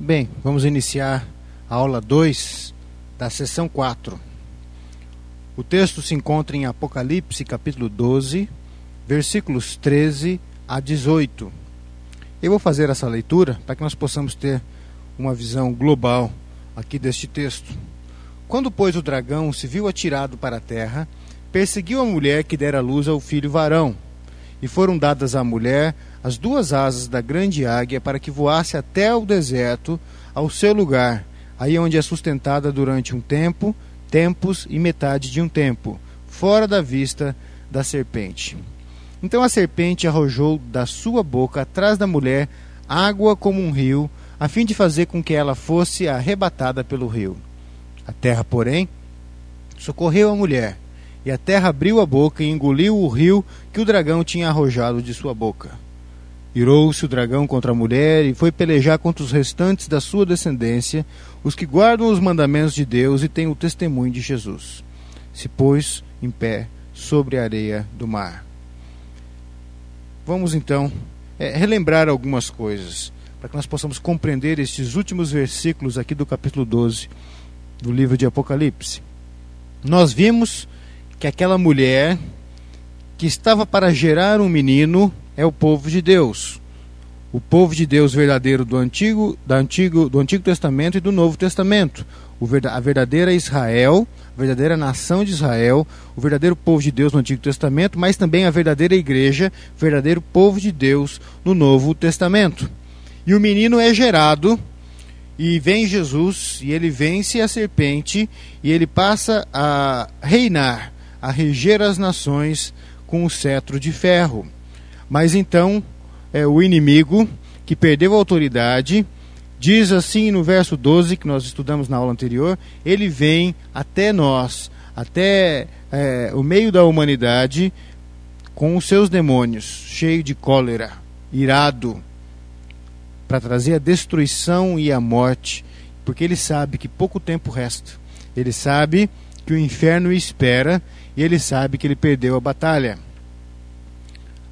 Bem, vamos iniciar a aula 2 da sessão 4. O texto se encontra em Apocalipse, capítulo 12, versículos 13 a 18. Eu vou fazer essa leitura para que nós possamos ter uma visão global aqui deste texto. Quando, pois, o dragão se viu atirado para a terra, perseguiu a mulher que dera luz ao filho varão. E foram dadas à mulher as duas asas da grande águia para que voasse até o deserto, ao seu lugar, aí onde é sustentada durante um tempo, tempos e metade de um tempo, fora da vista da serpente. Então a serpente arrojou da sua boca atrás da mulher água como um rio, a fim de fazer com que ela fosse arrebatada pelo rio. A terra, porém, socorreu a mulher, e a terra abriu a boca e engoliu o rio que o dragão tinha arrojado de sua boca. Irou-se o dragão contra a mulher e foi pelejar contra os restantes da sua descendência, os que guardam os mandamentos de Deus e têm o testemunho de Jesus. Se pôs em pé sobre a areia do mar. Vamos então é, relembrar algumas coisas, para que nós possamos compreender estes últimos versículos aqui do capítulo 12 do livro de Apocalipse. Nós vimos que aquela mulher que estava para gerar um menino é o povo de Deus. O povo de Deus verdadeiro do Antigo, do Antigo, do Antigo Testamento e do Novo Testamento. a verdadeira Israel, a verdadeira nação de Israel, o verdadeiro povo de Deus no Antigo Testamento, mas também a verdadeira igreja, o verdadeiro povo de Deus no Novo Testamento. E o menino é gerado, e vem Jesus, e ele vence a serpente, e ele passa a reinar, a reger as nações com o cetro de ferro. Mas então é, o inimigo, que perdeu a autoridade, diz assim no verso 12, que nós estudamos na aula anterior: ele vem até nós, até é, o meio da humanidade, com os seus demônios, cheio de cólera, irado, para trazer a destruição e a morte, porque ele sabe que pouco tempo resta. Ele sabe que o inferno espera e ele sabe que ele perdeu a batalha.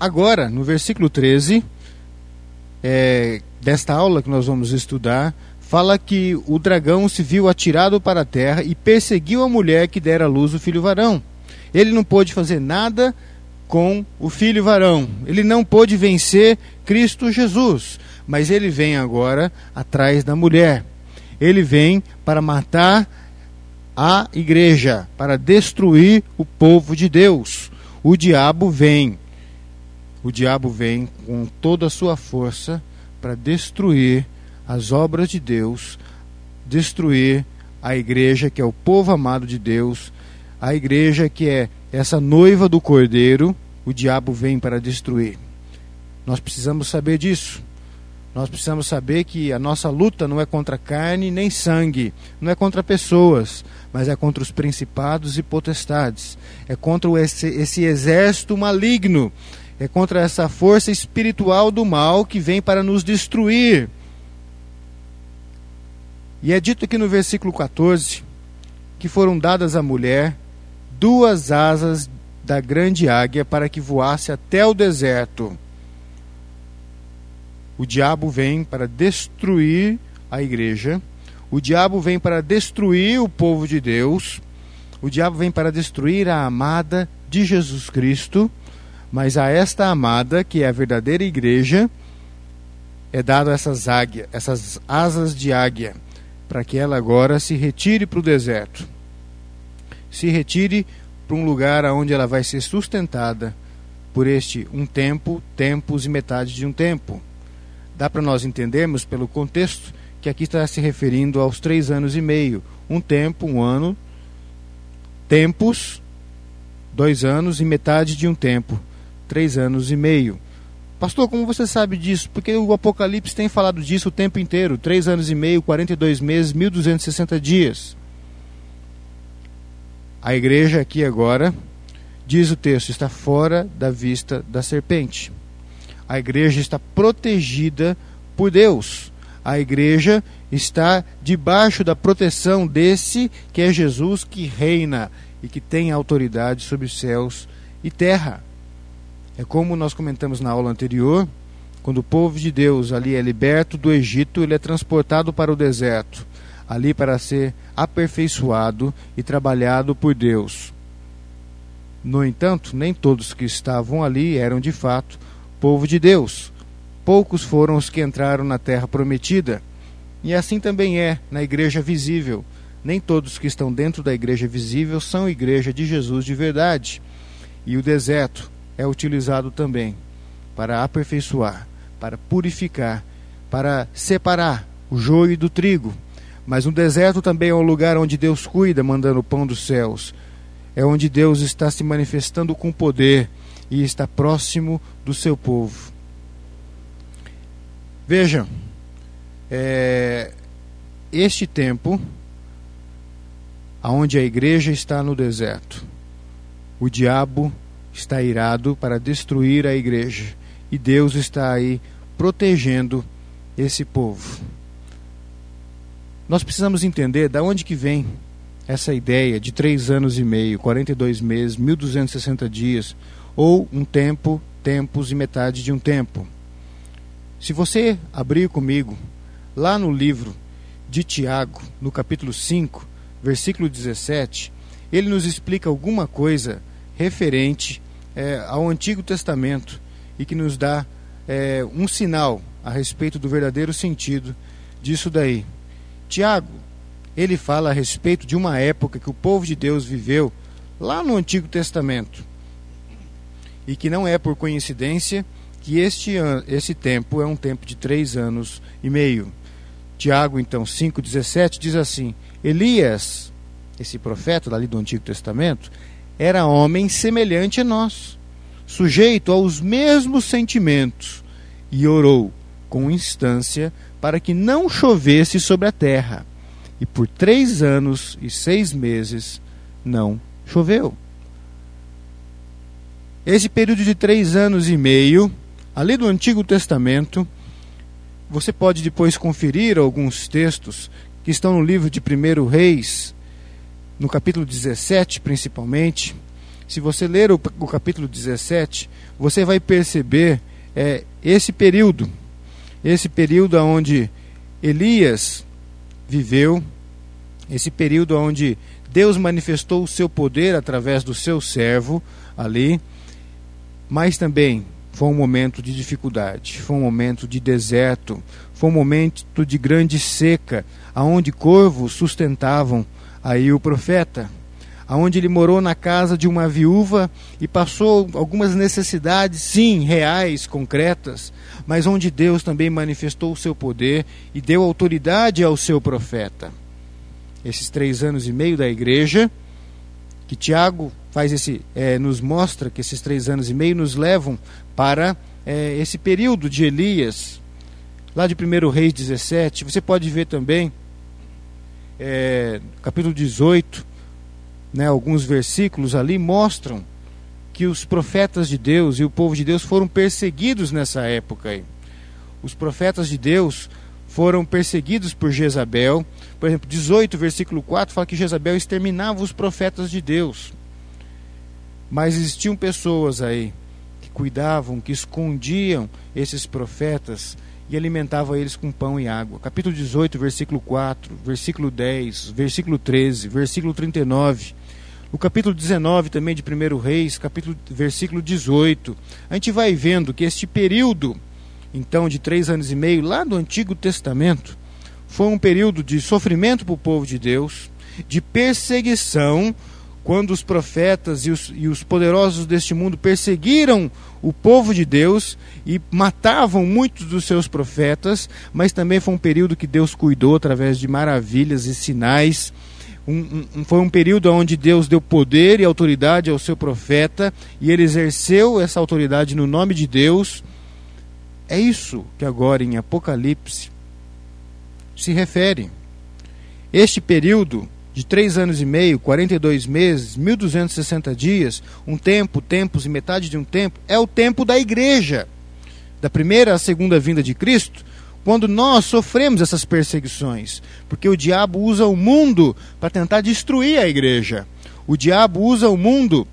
Agora, no versículo 13, é, desta aula que nós vamos estudar, fala que o dragão se viu atirado para a terra e perseguiu a mulher que dera à luz o filho varão. Ele não pôde fazer nada com o filho varão. Ele não pôde vencer Cristo Jesus, mas ele vem agora atrás da mulher. Ele vem para matar a igreja, para destruir o povo de Deus. O diabo vem o diabo vem com toda a sua força para destruir as obras de Deus, destruir a igreja que é o povo amado de Deus, a igreja que é essa noiva do Cordeiro, o diabo vem para destruir. Nós precisamos saber disso. Nós precisamos saber que a nossa luta não é contra carne nem sangue, não é contra pessoas, mas é contra os principados e potestades, é contra esse, esse exército maligno é contra essa força espiritual do mal que vem para nos destruir. E é dito aqui no versículo 14 que foram dadas à mulher duas asas da grande águia para que voasse até o deserto. O diabo vem para destruir a igreja, o diabo vem para destruir o povo de Deus, o diabo vem para destruir a amada de Jesus Cristo mas a esta amada, que é a verdadeira igreja, é dado essas águia, essas asas de águia, para que ela agora se retire para o deserto. Se retire para um lugar onde ela vai ser sustentada por este um tempo, tempos e metade de um tempo. Dá para nós entendermos pelo contexto que aqui está se referindo aos três anos e meio. Um tempo, um ano, tempos, dois anos e metade de um tempo três anos e meio. Pastor, como você sabe disso? Porque o Apocalipse tem falado disso o tempo inteiro: três anos e meio, 42 meses, 1260 dias. A igreja aqui agora, diz o texto, está fora da vista da serpente. A igreja está protegida por Deus. A igreja está debaixo da proteção desse que é Jesus que reina e que tem autoridade sobre os céus e terra. É como nós comentamos na aula anterior, Quando o povo de Deus ali é liberto do Egito, ele é transportado para o deserto, ali para ser aperfeiçoado e trabalhado por Deus. No entanto, nem todos que estavam ali eram de fato povo de Deus. Poucos foram os que entraram na terra prometida. E assim também é na igreja visível. Nem todos que estão dentro da igreja visível são igreja de Jesus de verdade. E o deserto é utilizado também para aperfeiçoar, para purificar, para separar o joio do trigo. Mas o deserto também é um lugar onde Deus cuida, mandando o pão dos céus. É onde Deus está se manifestando com poder e está próximo do seu povo. Vejam, é, este tempo, aonde a igreja está no deserto, o diabo está irado para destruir a igreja e Deus está aí protegendo esse povo. Nós precisamos entender da onde que vem essa ideia de três anos e meio, 42 meses, 1260 dias, ou um tempo, tempos e metade de um tempo. Se você abrir comigo lá no livro de Tiago, no capítulo 5, versículo 17, ele nos explica alguma coisa referente é, ao Antigo Testamento e que nos dá é, um sinal a respeito do verdadeiro sentido disso daí. Tiago, ele fala a respeito de uma época que o povo de Deus viveu lá no Antigo Testamento e que não é por coincidência que este, esse tempo é um tempo de três anos e meio. Tiago, então, 5,17 diz assim: Elias, esse profeta dali do Antigo Testamento, era homem semelhante a nós, sujeito aos mesmos sentimentos, e orou com instância para que não chovesse sobre a terra. E por três anos e seis meses não choveu. Esse período de três anos e meio, ali do Antigo Testamento, você pode depois conferir alguns textos que estão no livro de 1 Reis, no capítulo 17 principalmente, se você ler o, o capítulo 17, você vai perceber é, esse período, esse período onde Elias viveu, esse período onde Deus manifestou o seu poder através do seu servo ali, mas também foi um momento de dificuldade, foi um momento de deserto, foi um momento de grande seca, aonde corvos sustentavam aí o profeta, aonde ele morou na casa de uma viúva e passou algumas necessidades, sim, reais, concretas, mas onde Deus também manifestou o seu poder e deu autoridade ao seu profeta. Esses três anos e meio da igreja, que Tiago faz esse, é, nos mostra que esses três anos e meio nos levam para é, esse período de Elias, lá de 1 Reis 17, você pode ver também, é, capítulo 18, né, alguns versículos ali mostram que os profetas de Deus e o povo de Deus foram perseguidos nessa época. Aí. Os profetas de Deus foram perseguidos por Jezabel. Por exemplo, 18, versículo 4 fala que Jezabel exterminava os profetas de Deus. Mas existiam pessoas aí cuidavam, que escondiam esses profetas e alimentavam eles com pão e água. Capítulo 18, versículo 4, versículo 10, versículo 13, versículo 39. O capítulo 19 também de 1 Reis, capítulo, versículo 18. A gente vai vendo que este período, então, de três anos e meio, lá do Antigo Testamento, foi um período de sofrimento para o povo de Deus, de perseguição quando os profetas e os, e os poderosos deste mundo perseguiram o povo de Deus e matavam muitos dos seus profetas, mas também foi um período que Deus cuidou através de maravilhas e sinais. Um, um, foi um período onde Deus deu poder e autoridade ao seu profeta e ele exerceu essa autoridade no nome de Deus. É isso que agora em Apocalipse se refere. Este período de três anos e meio, 42 meses, 1260 dias, um tempo, tempos e metade de um tempo, é o tempo da igreja, da primeira à segunda vinda de Cristo, quando nós sofremos essas perseguições, porque o diabo usa o mundo para tentar destruir a igreja. O diabo usa o mundo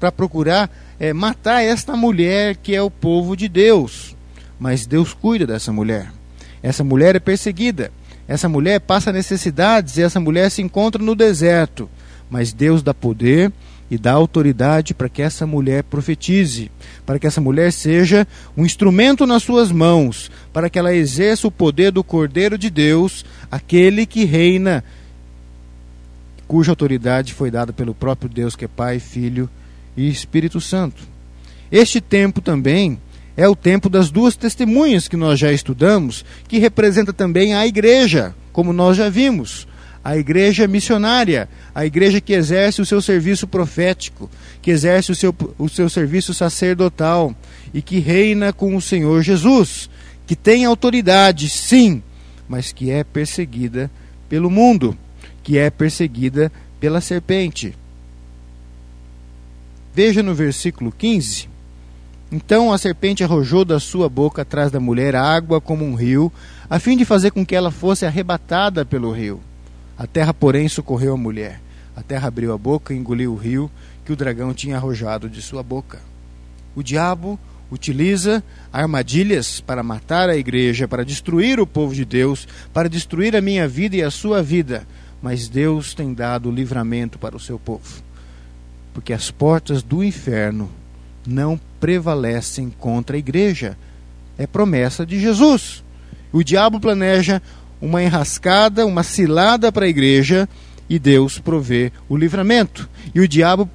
para procurar é, matar esta mulher que é o povo de Deus. mas Deus cuida dessa mulher. Essa mulher é perseguida, essa mulher passa necessidades e essa mulher se encontra no deserto, mas Deus dá poder e dá autoridade para que essa mulher profetize, para que essa mulher seja um instrumento nas suas mãos, para que ela exerça o poder do Cordeiro de Deus, aquele que reina, cuja autoridade foi dada pelo próprio Deus, que é Pai, Filho e Espírito Santo. Este tempo também é o tempo das duas testemunhas que nós já estudamos, que representa também a igreja, como nós já vimos. A igreja missionária, a igreja que exerce o seu serviço profético, que exerce o seu, o seu serviço sacerdotal e que reina com o Senhor Jesus, que tem autoridade, sim, mas que é perseguida pelo mundo, que é perseguida pela serpente. Veja no versículo 15 então a serpente arrojou da sua boca atrás da mulher água como um rio, a fim de fazer com que ela fosse arrebatada pelo rio. A terra, porém, socorreu a mulher. A terra abriu a boca e engoliu o rio que o dragão tinha arrojado de sua boca. O diabo utiliza armadilhas para matar a igreja, para destruir o povo de Deus, para destruir a minha vida e a sua vida. Mas Deus tem dado livramento para o seu povo. Porque as portas do inferno não prevalecem contra a igreja. É promessa de Jesus. O diabo planeja uma enrascada, uma cilada para a igreja e Deus provê o livramento. E o diabo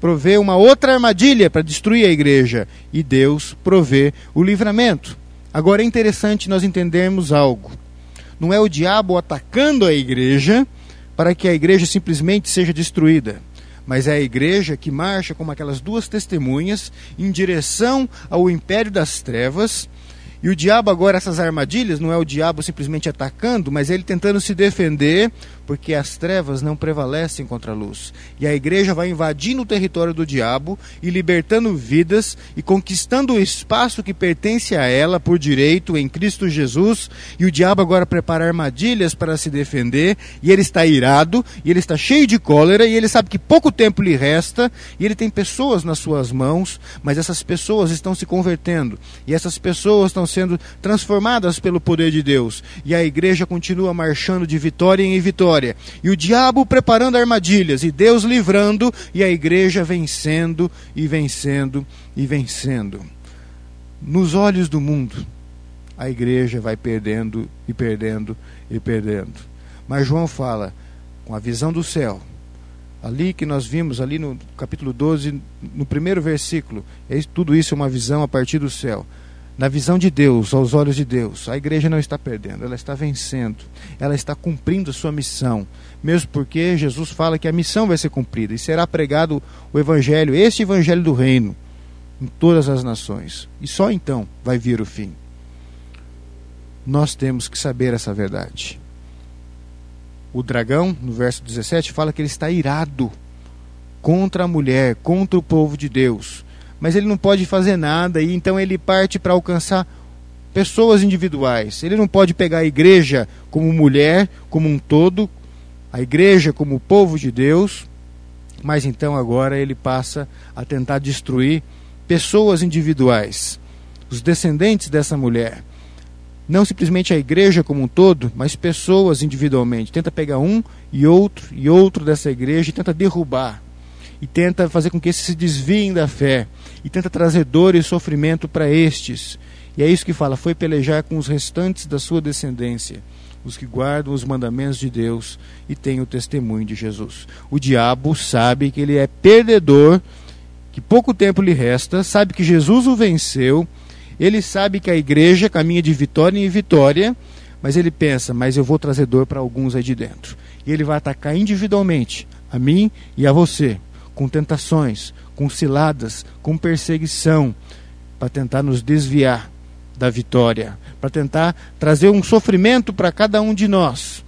provê uma outra armadilha para destruir a igreja e Deus provê o livramento. Agora é interessante nós entendermos algo. Não é o diabo atacando a igreja para que a igreja simplesmente seja destruída mas é a igreja que marcha como aquelas duas testemunhas em direção ao império das trevas e o diabo agora, essas armadilhas, não é o diabo simplesmente atacando, mas ele tentando se defender, porque as trevas não prevalecem contra a luz. E a igreja vai invadindo o território do diabo e libertando vidas e conquistando o espaço que pertence a ela por direito em Cristo Jesus. E o diabo agora prepara armadilhas para se defender, e ele está irado, e ele está cheio de cólera, e ele sabe que pouco tempo lhe resta, e ele tem pessoas nas suas mãos, mas essas pessoas estão se convertendo, e essas pessoas estão sendo transformadas pelo poder de Deus. E a igreja continua marchando de vitória em vitória. E o diabo preparando armadilhas, e Deus livrando, e a igreja vencendo e vencendo e vencendo. Nos olhos do mundo, a igreja vai perdendo e perdendo e perdendo. Mas João fala, com a visão do céu, ali que nós vimos, ali no capítulo 12, no primeiro versículo, é, tudo isso é uma visão a partir do céu na visão de Deus, aos olhos de Deus, a igreja não está perdendo, ela está vencendo, ela está cumprindo a sua missão, mesmo porque Jesus fala que a missão vai ser cumprida e será pregado o evangelho, este evangelho do reino, em todas as nações, e só então vai vir o fim. Nós temos que saber essa verdade. O dragão, no verso 17, fala que ele está irado contra a mulher, contra o povo de Deus mas ele não pode fazer nada e então ele parte para alcançar pessoas individuais. Ele não pode pegar a igreja como mulher, como um todo, a igreja como o povo de Deus, mas então agora ele passa a tentar destruir pessoas individuais, os descendentes dessa mulher. Não simplesmente a igreja como um todo, mas pessoas individualmente. Tenta pegar um e outro e outro dessa igreja e tenta derrubar e tenta fazer com que esses se desviem da fé e tenta trazer dor e sofrimento para estes. E é isso que fala: foi pelejar com os restantes da sua descendência, os que guardam os mandamentos de Deus e têm o testemunho de Jesus. O diabo sabe que ele é perdedor, que pouco tempo lhe resta, sabe que Jesus o venceu, ele sabe que a igreja caminha de vitória em vitória, mas ele pensa: mas eu vou trazer dor para alguns aí de dentro. E ele vai atacar individualmente a mim e a você com tentações, com ciladas, com perseguição, para tentar nos desviar da vitória, para tentar trazer um sofrimento para cada um de nós.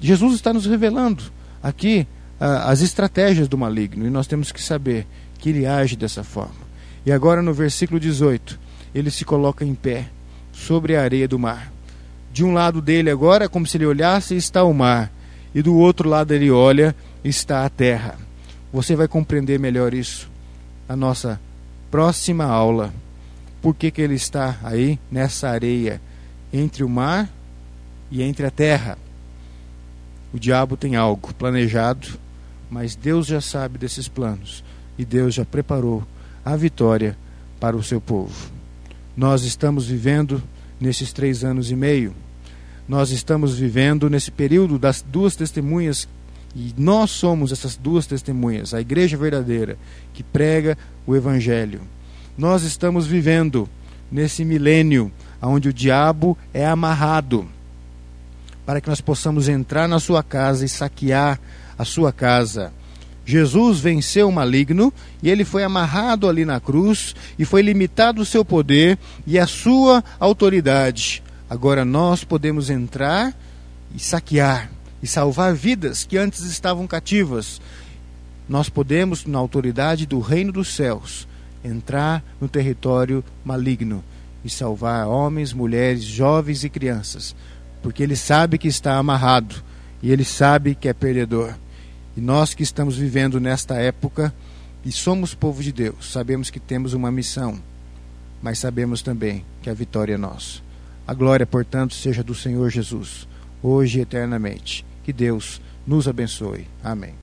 Jesus está nos revelando aqui as estratégias do maligno e nós temos que saber que ele age dessa forma. E agora no versículo 18, ele se coloca em pé sobre a areia do mar. De um lado dele agora, como se ele olhasse, está o mar, e do outro lado ele olha está a terra. Você vai compreender melhor isso na nossa próxima aula, por que, que ele está aí nessa areia entre o mar e entre a terra. O diabo tem algo planejado, mas Deus já sabe desses planos e Deus já preparou a vitória para o seu povo. Nós estamos vivendo nesses três anos e meio, nós estamos vivendo nesse período das duas testemunhas e nós somos essas duas testemunhas, a igreja verdadeira que prega o evangelho. Nós estamos vivendo nesse milênio onde o diabo é amarrado para que nós possamos entrar na sua casa e saquear a sua casa. Jesus venceu o maligno e ele foi amarrado ali na cruz e foi limitado o seu poder e a sua autoridade. Agora nós podemos entrar e saquear e salvar vidas que antes estavam cativas. Nós podemos, na autoridade do reino dos céus, entrar no território maligno e salvar homens, mulheres, jovens e crianças, porque ele sabe que está amarrado e ele sabe que é perdedor. E nós que estamos vivendo nesta época e somos povo de Deus, sabemos que temos uma missão, mas sabemos também que a vitória é nossa. A glória, portanto, seja do Senhor Jesus, hoje e eternamente. Que Deus nos abençoe. Amém.